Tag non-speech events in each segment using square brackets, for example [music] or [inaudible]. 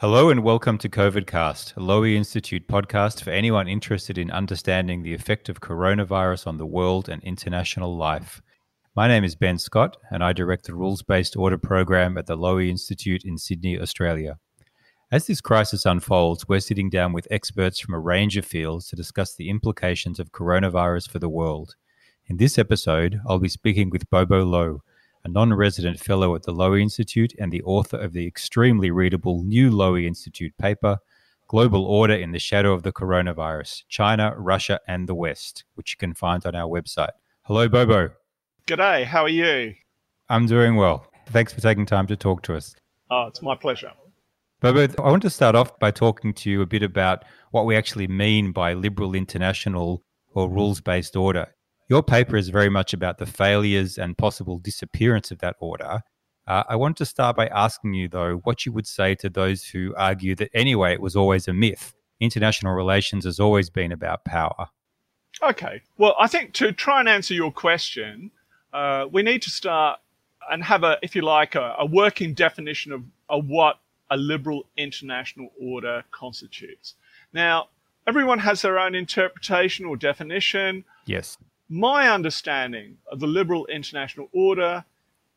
Hello and welcome to COVIDcast, a Lowy Institute podcast for anyone interested in understanding the effect of coronavirus on the world and international life. My name is Ben Scott, and I direct the rules based order program at the Lowy Institute in Sydney, Australia. As this crisis unfolds, we're sitting down with experts from a range of fields to discuss the implications of coronavirus for the world. In this episode, I'll be speaking with Bobo Lo, a non resident fellow at the Lowy Institute and the author of the extremely readable new Lowy Institute paper, Global Order in the Shadow of the Coronavirus China, Russia, and the West, which you can find on our website. Hello, Bobo. G'day, how are you? I'm doing well. Thanks for taking time to talk to us. Oh, it's my pleasure. Bobo, I want to start off by talking to you a bit about what we actually mean by liberal international or rules based order. Your paper is very much about the failures and possible disappearance of that order. Uh, I want to start by asking you, though, what you would say to those who argue that anyway it was always a myth. International relations has always been about power. Okay. Well, I think to try and answer your question, uh, we need to start and have a, if you like, a, a working definition of, of what a liberal international order constitutes. Now, everyone has their own interpretation or definition. Yes. My understanding of the liberal international order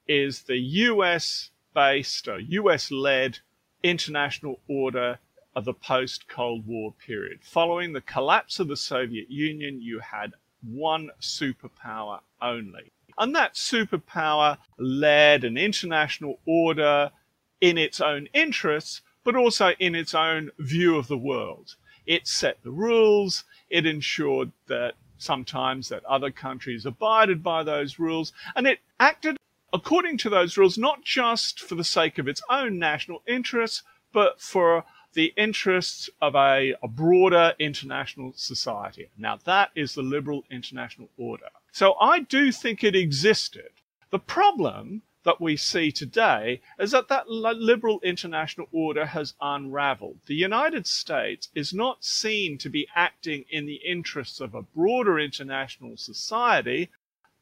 is the US based or US led international order of the post Cold War period. Following the collapse of the Soviet Union, you had one superpower only. And that superpower led an international order in its own interests, but also in its own view of the world. It set the rules, it ensured that sometimes that other countries abided by those rules, and it acted according to those rules not just for the sake of its own national interests, but for the interests of a, a, broader international society. Now, that is the liberal international order. So I do think it existed. The problem that we see today is that that liberal international order has unraveled. The United States is not seen to be acting in the interests of a broader international society,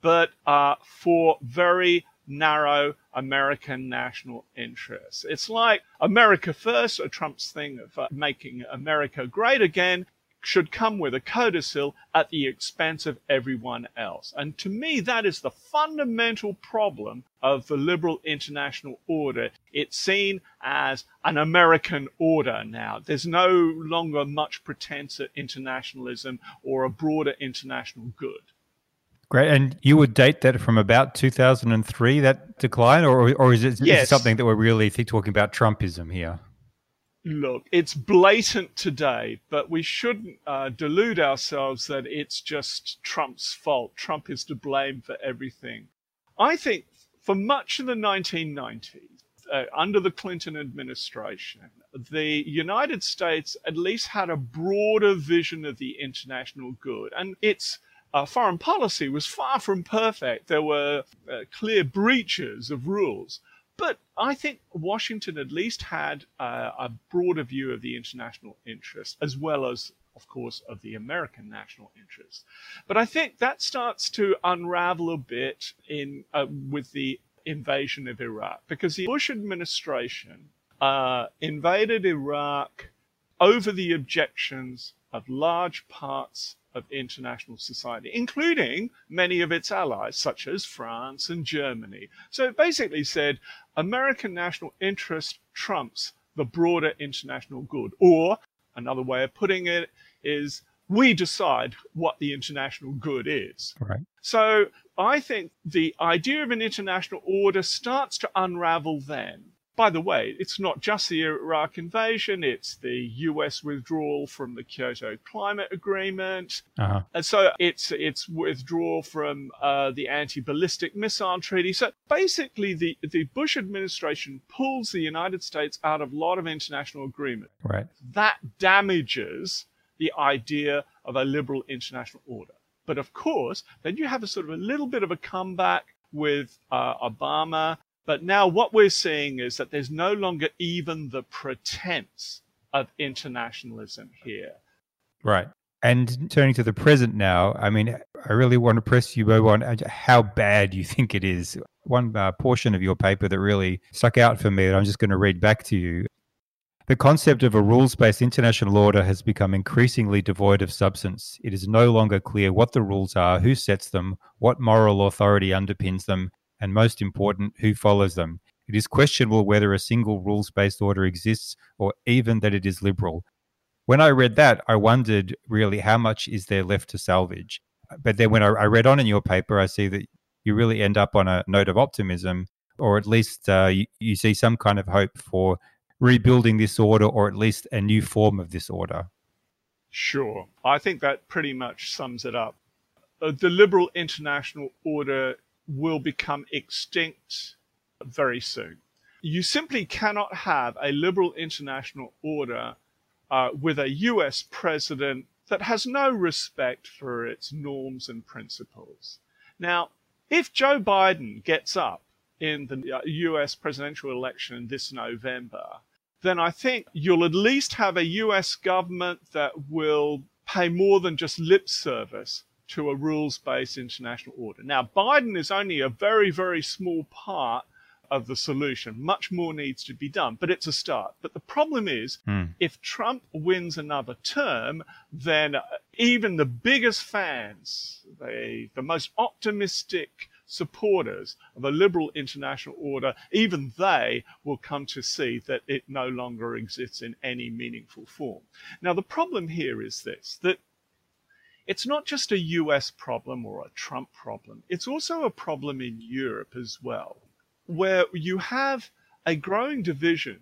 but uh, for very narrow American national interests. It's like America first, Trump's thing of uh, making America great again, should come with a codicil at the expense of everyone else. And to me, that is the fundamental problem of the liberal international order. It's seen as an American order now. There's no longer much pretense at internationalism or a broader international good. Great. And you would date that from about 2003, that decline, or, or is it yes. something that we're really talking about Trumpism here? Look, it's blatant today, but we shouldn't uh, delude ourselves that it's just Trump's fault. Trump is to blame for everything. I think for much of the 1990s, uh, under the Clinton administration, the United States at least had a broader vision of the international good. And its uh, foreign policy was far from perfect. There were uh, clear breaches of rules. But I think Washington at least had uh, a broader view of the international interest, as well as, of course, of the American national interest. But I think that starts to unravel a bit in uh, with the invasion of Iraq, because the Bush administration uh, invaded Iraq over the objections of large parts of international society, including many of its allies, such as France and Germany. So it basically said American national interest trumps the broader international good. Or another way of putting it is we decide what the international good is. Right. So I think the idea of an international order starts to unravel then by the way, it's not just the Iraq invasion, it's the US withdrawal from the Kyoto Climate Agreement. Uh-huh. And so it's it's withdrawal from uh, the anti ballistic missile treaty. So basically, the, the Bush administration pulls the United States out of a lot of international agreement. Right. That damages the idea of a liberal international order. But of course, then you have a sort of a little bit of a comeback with uh, Obama but now what we're seeing is that there's no longer even the pretense of internationalism here. Right. And turning to the present now, I mean, I really want to press you, Bob, on how bad you think it is. One uh, portion of your paper that really stuck out for me that I'm just going to read back to you. The concept of a rules based international order has become increasingly devoid of substance. It is no longer clear what the rules are, who sets them, what moral authority underpins them, and most important, who follows them. It is questionable whether a single rules based order exists or even that it is liberal. When I read that, I wondered really how much is there left to salvage. But then when I, read on in your paper, I see that you really end up on a note of optimism, or at least uh, you, you see some kind of hope for rebuilding this order or at least a new form of this order? Sure. I think that pretty much sums it up. Uh, the liberal international order will become extinct very soon. You simply cannot have a liberal international order uh, with a US president that has no respect for its norms and principles. Now, if Joe Biden gets up in the US uh, presidential election this November then I think you'll at least have a US government that will pay more than just lip service to a rules based international order. Now, Biden is only a very, very small part of the solution. Much more needs to be done, but it's a start. But the problem is, hmm. if Trump wins another term, then even the biggest fans, the, the most optimistic supporters of a liberal international order, even they will come to see that it no longer exists in any meaningful form. Now, the problem here is this that it's not just a US problem or a Trump problem, it's also a problem in Europe as well, where you have a growing division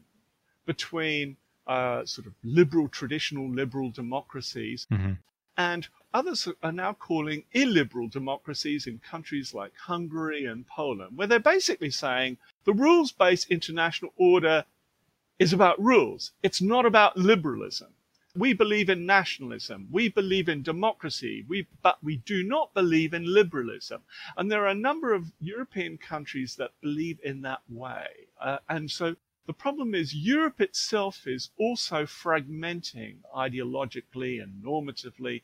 between uh, sort of liberal, traditional liberal democracies mm-hmm. and Others are now calling illiberal democracies in countries like Hungary and Poland, where they're basically saying the rules based international order is about rules. It's not about liberalism. We believe in nationalism. We believe in democracy. We, but we do not believe in liberalism. And there are a number of European countries that believe in that way. Uh, and so the problem is Europe itself is also fragmenting ideologically and normatively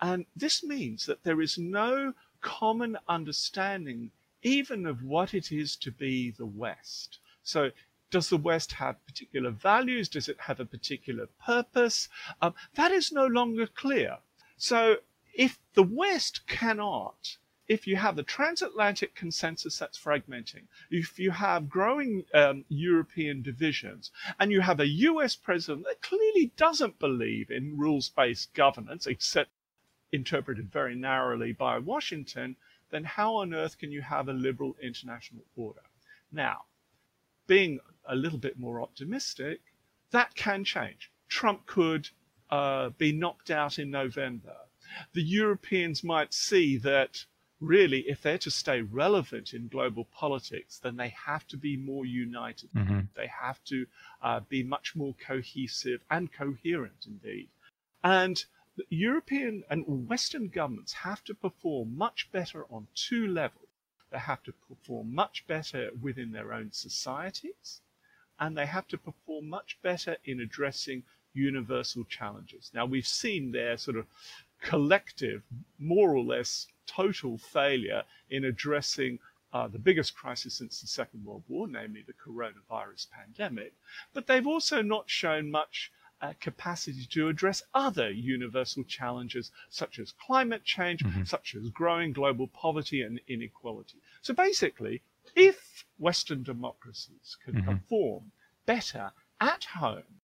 and this means that there is no common understanding even of what it is to be the West. So does the West have particular values? Does it have a particular purpose? Um, that is no longer clear. So if the West cannot, if you have the transatlantic consensus that's fragmenting, if you have growing um, European divisions, and you have a US president that clearly doesn't believe in rules based governance, except interpreted very narrowly by Washington, then how on earth can you have a liberal international order? Now, being a little bit more optimistic, that can change. Trump could uh, be knocked out in November. The Europeans might see that really, if they're to stay relevant in global politics, then they have to be more united. Mm-hmm. They have to uh, be much more cohesive and coherent indeed. And European and Western governments have to perform much better on two levels. They have to perform much better within their own societies, and they have to perform much better in addressing universal challenges. Now, we've seen their sort of collective, more or less total failure in addressing uh, the biggest crisis since the Second World War, namely the coronavirus pandemic, but they've also not shown much uh, capacity to address other universal challenges such as climate change, mm-hmm. such as growing global poverty and inequality. So basically, if Western democracies could mm-hmm. perform better at home,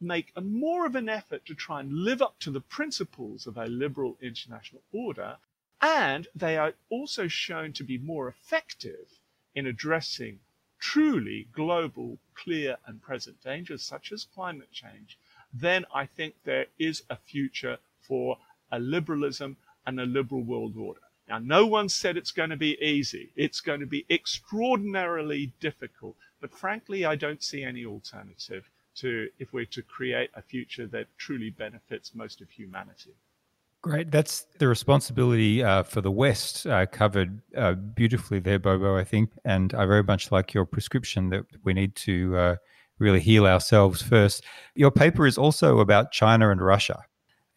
make a more of an effort to try and live up to the principles of a liberal international order, and they are also shown to be more effective in addressing truly global, clear, and present dangers such as climate change, then I think there is a future for a liberalism and a liberal world order. Now, no one said it's going to be easy. It's going to be extraordinarily difficult. But frankly, I don't see any alternative to if we're to create a future that truly benefits most of humanity. Great. That's the responsibility uh, for the West uh, covered uh, beautifully there, Bobo, I think. And I very much like your prescription that we need to uh, really heal ourselves first. Your paper is also about China and Russia.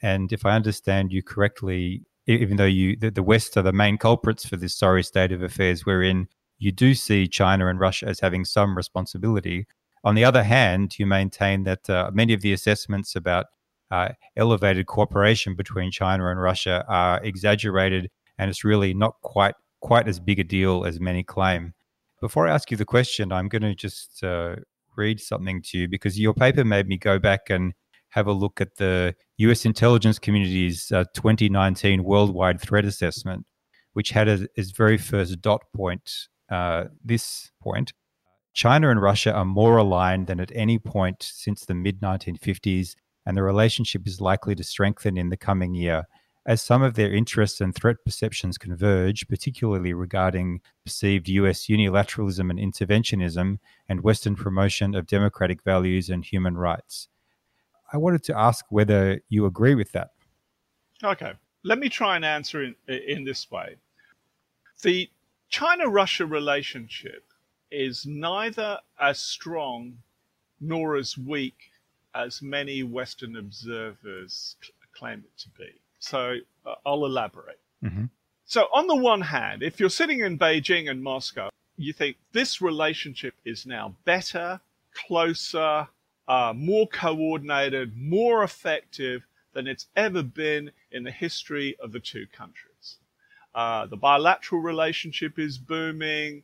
And if I understand you correctly, even though you the, the West are the main culprits for this sorry state of affairs we're in, you do see China and Russia as having some responsibility. On the other hand, you maintain that uh, many of the assessments about uh, elevated cooperation between China and Russia are exaggerated, and it's really not quite quite as big a deal as many claim. Before I ask you the question, I'm going to just uh, read something to you because your paper made me go back and have a look at the US intelligence community's uh, 2019 worldwide threat assessment, which had as its very first dot point uh, this point. China and Russia are more aligned than at any point since the mid 1950s, and the relationship is likely to strengthen in the coming year as some of their interests and threat perceptions converge, particularly regarding perceived US unilateralism and interventionism and Western promotion of democratic values and human rights. I wanted to ask whether you agree with that. Okay, let me try and answer in, in this way. The China Russia relationship is neither as strong nor as weak as many Western observers claim it to be. So uh, I'll elaborate. Mm-hmm. So, on the one hand, if you're sitting in Beijing and Moscow, you think this relationship is now better, closer, uh, more coordinated, more effective than it's ever been in the history of the two countries. Uh, the bilateral relationship is booming.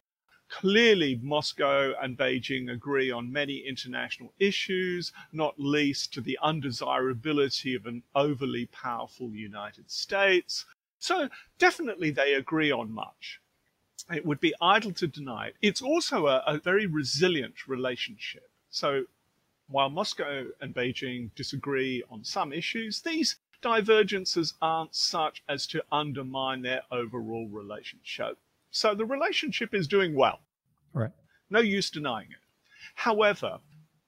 Clearly, Moscow and Beijing agree on many international issues, not least to the undesirability of an overly powerful United States. So, definitely, they agree on much. It would be idle to deny it. It's also a, a very resilient relationship. So, while Moscow and Beijing disagree on some issues, these divergences aren't such as to undermine their overall relationship. So the relationship is doing well. Right. No use denying it. However,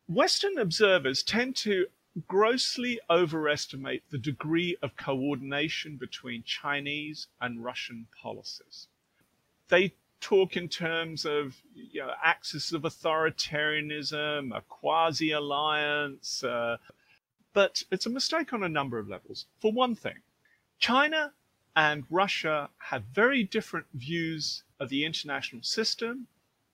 Western observers tend to grossly overestimate the degree of coordination between Chinese and Russian policies. They talk in terms of you know, axis of authoritarianism, a quasi alliance, uh, but it's a mistake on a number of levels. For one thing, China and Russia have very different views of the international system,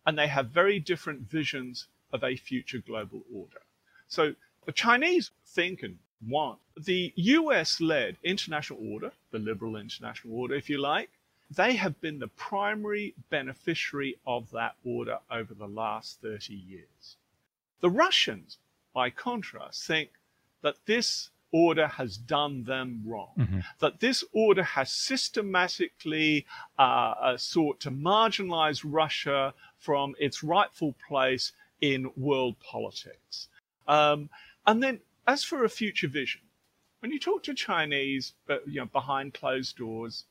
and they have very different visions of a future global order. So the Chinese think and want the US led international order, the liberal international order, if you like. They have been the primary beneficiary of that order over the last 30 years. The Russians, by contrast, think that this order has done them wrong, mm-hmm. that this order has systematically uh, uh, sought to marginalize Russia from its rightful place in world politics. Um, and then, as for a future vision, when you talk to Chinese, uh, you know, behind closed doors,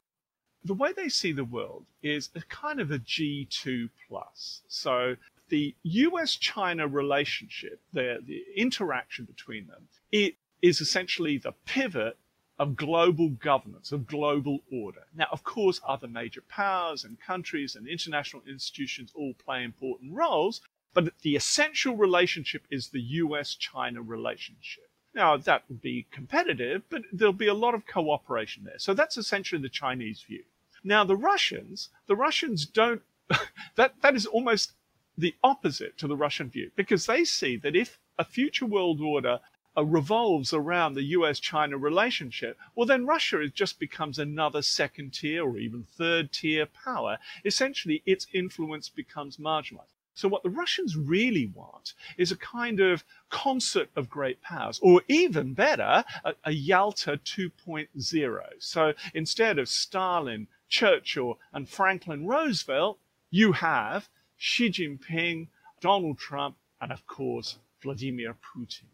the way they see the world is a kind of a G2 plus. So the US-China relationship, the, the interaction between them, it is essentially the pivot of global governance, of global order. Now, of course, other major powers and countries and international institutions all play important roles, but the essential relationship is the US China relationship. Now, that would be competitive, but there'll be a lot of cooperation there. So that's essentially the Chinese view. Now, the Russians, the Russians don't, [laughs] that, that is almost the opposite to the Russian view, because they see that if a future world order uh, revolves around the US China relationship, well, then Russia just becomes another second tier or even third tier power. Essentially, its influence becomes marginalized. So, what the Russians really want is a kind of concert of great powers, or even better, a, a Yalta 2.0. So, instead of Stalin, Churchill, and Franklin Roosevelt, you have Xi Jinping, Donald Trump, and of course, Vladimir Putin.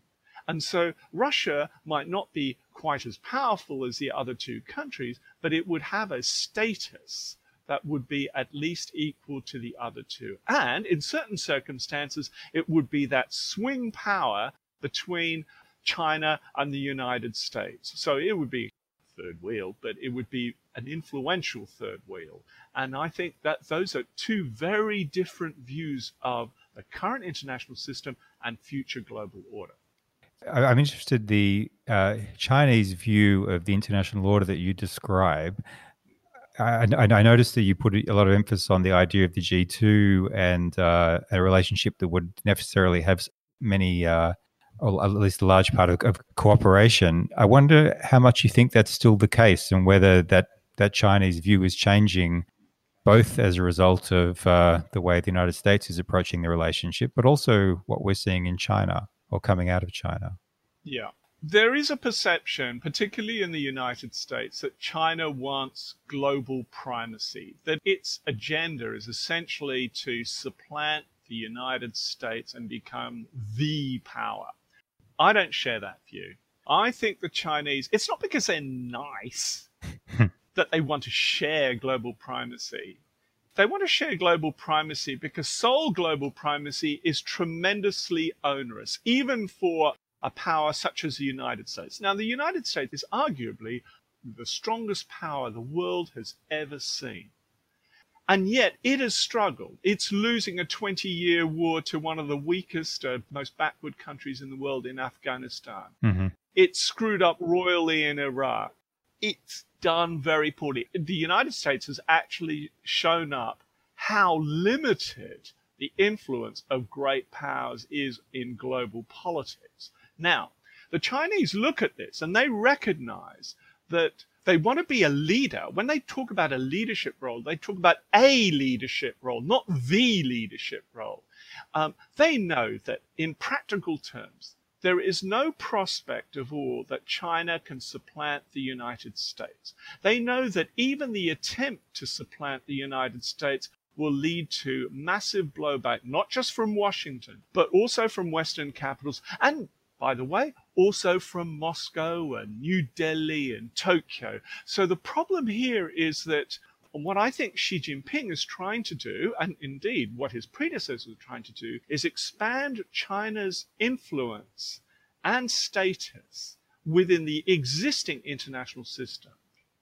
And so Russia might not be quite as powerful as the other two countries, but it would have a status that would be at least equal to the other two. And in certain circumstances, it would be that swing power between China and the United States. So it would be third wheel, but it would be an influential third wheel. And I think that those are two very different views of the current international system and future global order. I'm interested the uh, Chinese view of the international order that you describe. I, I, noticed that you put a lot of emphasis on the idea of the G2 and uh, a relationship that would necessarily have many, uh, or at least a large part of, of cooperation. I wonder how much you think that's still the case, and whether that that Chinese view is changing, both as a result of uh, the way the United States is approaching the relationship, but also what we're seeing in China or coming out of China. Yeah. There is a perception, particularly in the United States, that China wants global primacy, that its agenda is essentially to supplant the United States and become the power. I don't share that view. I think the Chinese, it's not because they're nice [laughs] that they want to share global primacy. They want to share global primacy because sole global primacy is tremendously onerous, even for a power such as the United States. Now, the United States is arguably the strongest power the world has ever seen. And yet it has struggled. It's losing a 20 year war to one of the weakest, uh, most backward countries in the world in Afghanistan. Mm-hmm. It screwed up royally in Iraq. It's done very poorly. The United States has actually shown up how limited the influence of great powers is in global politics. Now, the Chinese look at this and they recognize that they want to be a leader. When they talk about a leadership role, they talk about a leadership role, not the leadership role. Um, they know that in practical terms, there is no prospect of all that China can supplant the United States. They know that even the attempt to supplant the United States will lead to massive blowback, not just from Washington, but also from Western capitals and by the way, also from Moscow and New Delhi and Tokyo. So the problem here is that what I think Xi Jinping is trying to do, and indeed what his predecessors are trying to do, is expand China's influence and status within the existing international system.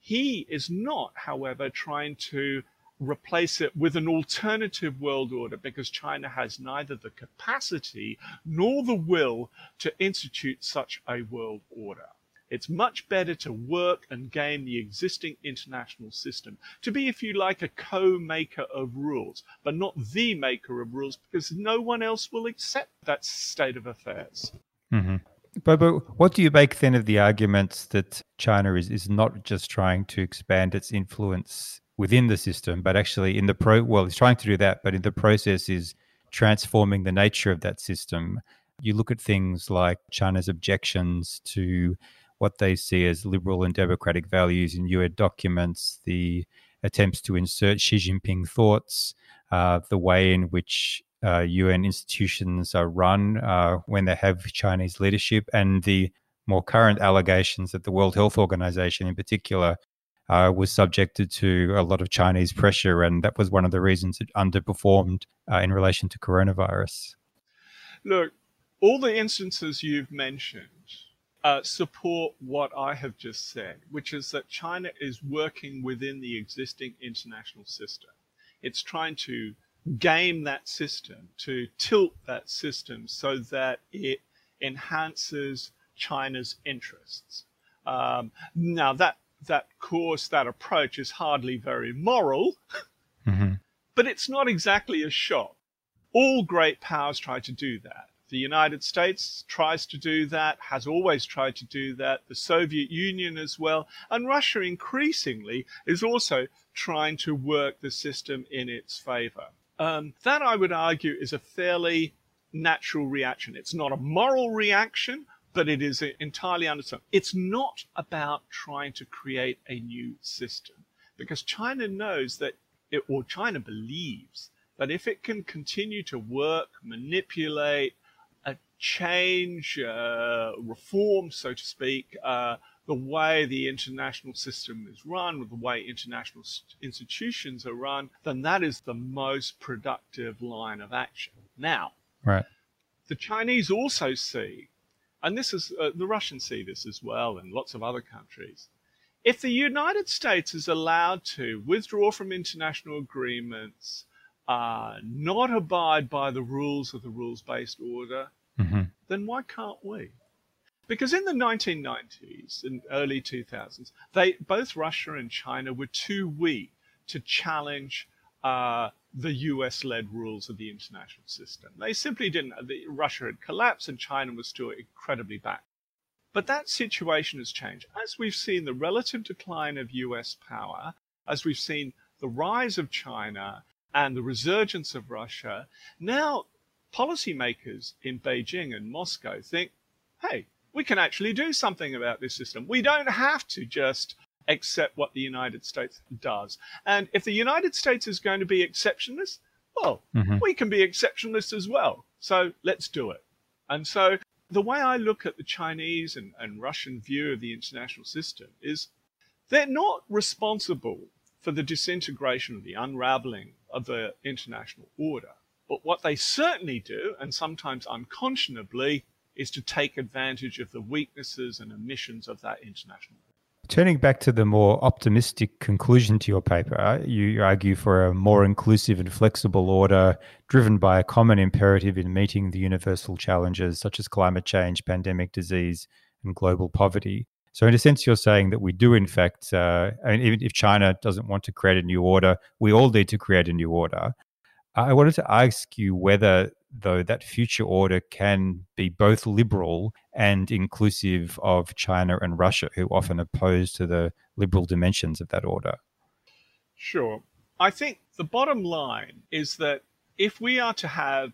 He is not, however, trying to replace it with an alternative world order because China has neither the capacity nor the will to institute such a world order. It's much better to work and game the existing international system, to be, if you like, a co-maker of rules, but not the maker of rules because no one else will accept that state of affairs. Mm-hmm. But, but what do you make then of the arguments that China is, is not just trying to expand its influence within the system, but actually in the pro, well, he's trying to do that, but in the process is transforming the nature of that system. You look at things like China's objections to what they see as liberal and democratic values in UN documents, the attempts to insert Xi Jinping thoughts, uh, the way in which uh, UN institutions are run uh, when they have Chinese leadership, and the more current allegations that the World Health Organization, in particular, uh, was subjected to a lot of Chinese pressure, and that was one of the reasons it underperformed uh, in relation to coronavirus. Look, all the instances you've mentioned uh, support what I have just said, which is that China is working within the existing international system. It's trying to game that system, to tilt that system so that it enhances China's interests. Um, now, that that course, that approach is hardly very moral, mm-hmm. but it's not exactly a shock. All great powers try to do that. The United States tries to do that, has always tried to do that, the Soviet Union as well, and Russia increasingly is also trying to work the system in its favor. Um, that, I would argue, is a fairly natural reaction. It's not a moral reaction, but it is entirely understood. It's not about trying to create a new system because China knows that, it, or China believes that if it can continue to work, manipulate, uh, change, uh, reform, so to speak, uh, the way the international system is run, the way international institutions are run, then that is the most productive line of action. Now, right. the Chinese also see and this is uh, the Russians see this as well, and lots of other countries. If the United States is allowed to withdraw from international agreements, uh, not abide by the rules of the rules based order, mm-hmm. then why can't we? Because in the 1990s and early 2000s, they, both Russia and China were too weak to challenge uh, the US led rules of the international system. They simply didn't. Russia had collapsed and China was still incredibly back. But that situation has changed. As we've seen the relative decline of US power, as we've seen the rise of China and the resurgence of Russia, now policymakers in Beijing and Moscow think, hey, we can actually do something about this system. We don't have to just accept what the United States does. And if the United States is going to be exceptionless, well, mm-hmm. we can be exceptionalist as well. So let's do it. And so the way I look at the Chinese and, and Russian view of the international system is they're not responsible for the disintegration or the unraveling of the international order. But what they certainly do, and sometimes unconscionably, is to take advantage of the weaknesses and omissions of that international Turning back to the more optimistic conclusion to your paper, you argue for a more inclusive and flexible order driven by a common imperative in meeting the universal challenges such as climate change, pandemic disease, and global poverty. So, in a sense, you're saying that we do, in fact, uh, I mean, even if China doesn't want to create a new order, we all need to create a new order. I wanted to ask you whether, though, that future order can be both liberal and inclusive of China and Russia, who often oppose to the liberal dimensions of that order. Sure. I think the bottom line is that if we are to have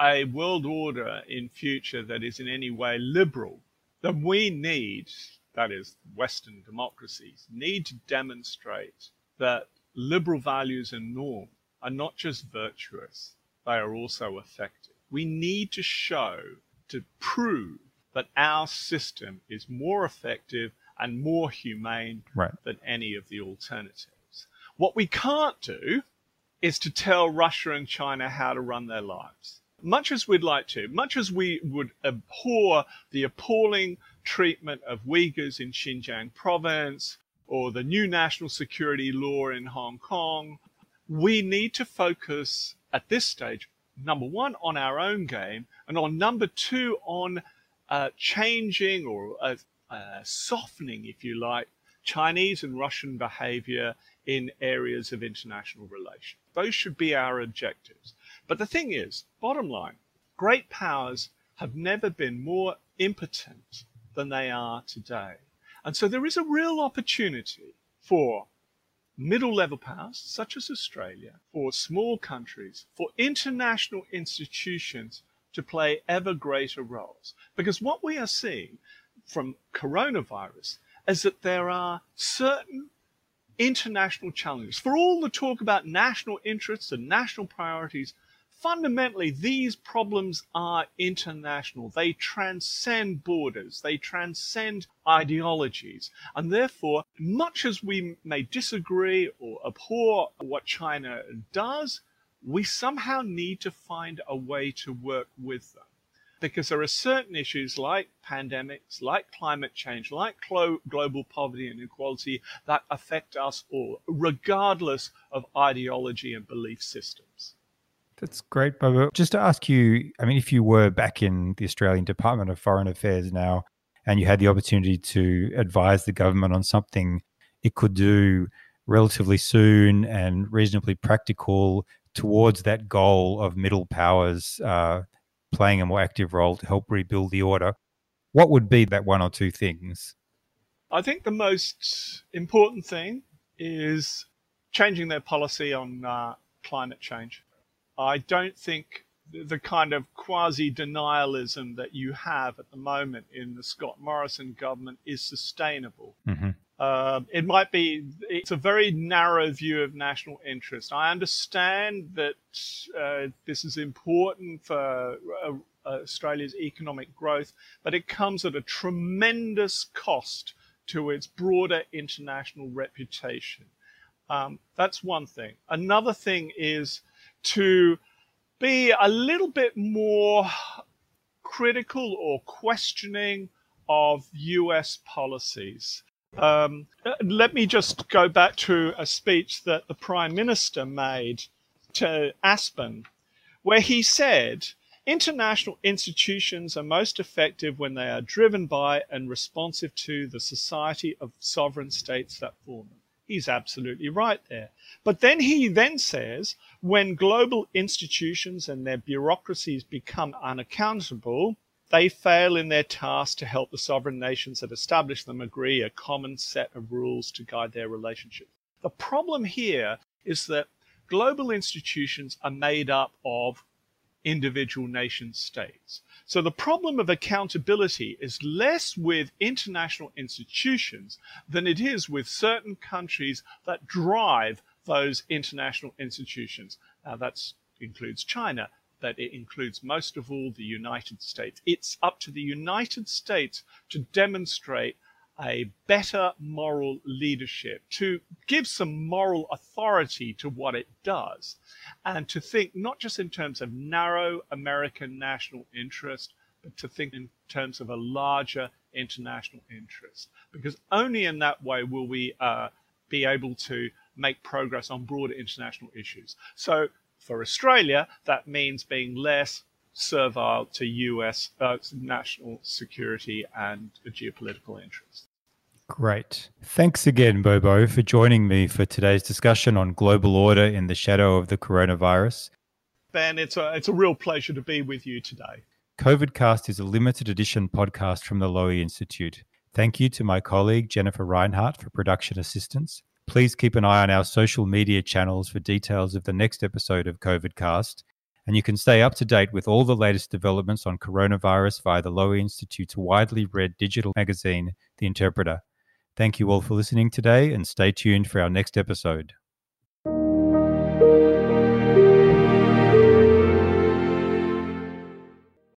a world order in future that is in any way liberal, then we need, that is, Western democracies, need to demonstrate that liberal values and norms are not just virtuous, they are also effective. We need to show, to prove that our system is more effective and more humane right. than any of the alternatives. What we can't do is to tell Russia and China how to run their lives. Much as we'd like to, much as we would abhor the appalling treatment of Uyghurs in Xinjiang province, or the new national security law in Hong Kong, we need to focus at this stage, number one, on our own game, and on number two, on uh, changing or uh, uh, softening, if you like, Chinese and Russian behavior in areas of international relations. Those should be our objectives. But the thing is, bottom line, great powers have never been more impotent than they are today. And so there is a real opportunity for middle level powers, such as Australia, for small countries, for international institutions to play ever greater roles. Because what we are seeing from coronavirus is that there are certain international challenges. For all the talk about national interests and national priorities, fundamentally, these problems are international. They transcend borders, they transcend ideologies. And therefore, much as we may disagree or abhor what China does, we somehow need to find a way to work with them. Because there are certain issues like pandemics, like climate change, like global poverty and inequality that affect us all, regardless of ideology and belief systems. That's great, Bobo. Just to ask you, I mean, if you were back in the Australian Department of Foreign Affairs now and you had the opportunity to advise the government on something it could do relatively soon and reasonably practical towards that goal of middle powers uh, playing a more active role to help rebuild the order, what would be that one or two things? I think the most important thing is changing their policy on uh, climate change. I don't think the kind of quasi denialism that you have at the moment in the Scott Morrison government is sustainable. Mm-hmm. Uh, it might be, it's a very narrow view of national interest. I understand that uh, this is important for uh, Australia's economic growth, but it comes at a tremendous cost to its broader international reputation. Um, that's one thing. Another thing is to be a little bit more critical or questioning of US policies. Um, let me just go back to a speech that the Prime Minister made to Aspen, where he said, International institutions are most effective when they are driven by and responsive to the society of sovereign states that form them. He's absolutely right there. But then he then says when global institutions and their bureaucracies become unaccountable, they fail in their task to help the sovereign nations that establish them agree a common set of rules to guide their relationship. The problem here is that global institutions are made up of individual nation states. So the problem of accountability is less with international institutions than it is with certain countries that drive those international institutions. Now that includes China, that it includes most of all the United States. It's up to the United States to demonstrate a better moral leadership, to give some moral authority to what it does, and to think not just in terms of narrow American national interest, but to think in terms of a larger international interest. Because only in that way will we uh, be able to make progress on broader international issues. So for Australia, that means being less servile to US uh, national security and geopolitical interests. Great. Thanks again, Bobo, for joining me for today's discussion on global order in the shadow of the coronavirus. Ben, it's a, it's a real pleasure to be with you today. COVIDcast is a limited edition podcast from the Lowy Institute. Thank you to my colleague Jennifer Reinhart for production assistance. Please keep an eye on our social media channels for details of the next episode of COVIDcast. And you can stay up to date with all the latest developments on coronavirus via the Lowy Institute's widely read digital magazine, The Interpreter. Thank you all for listening today and stay tuned for our next episode.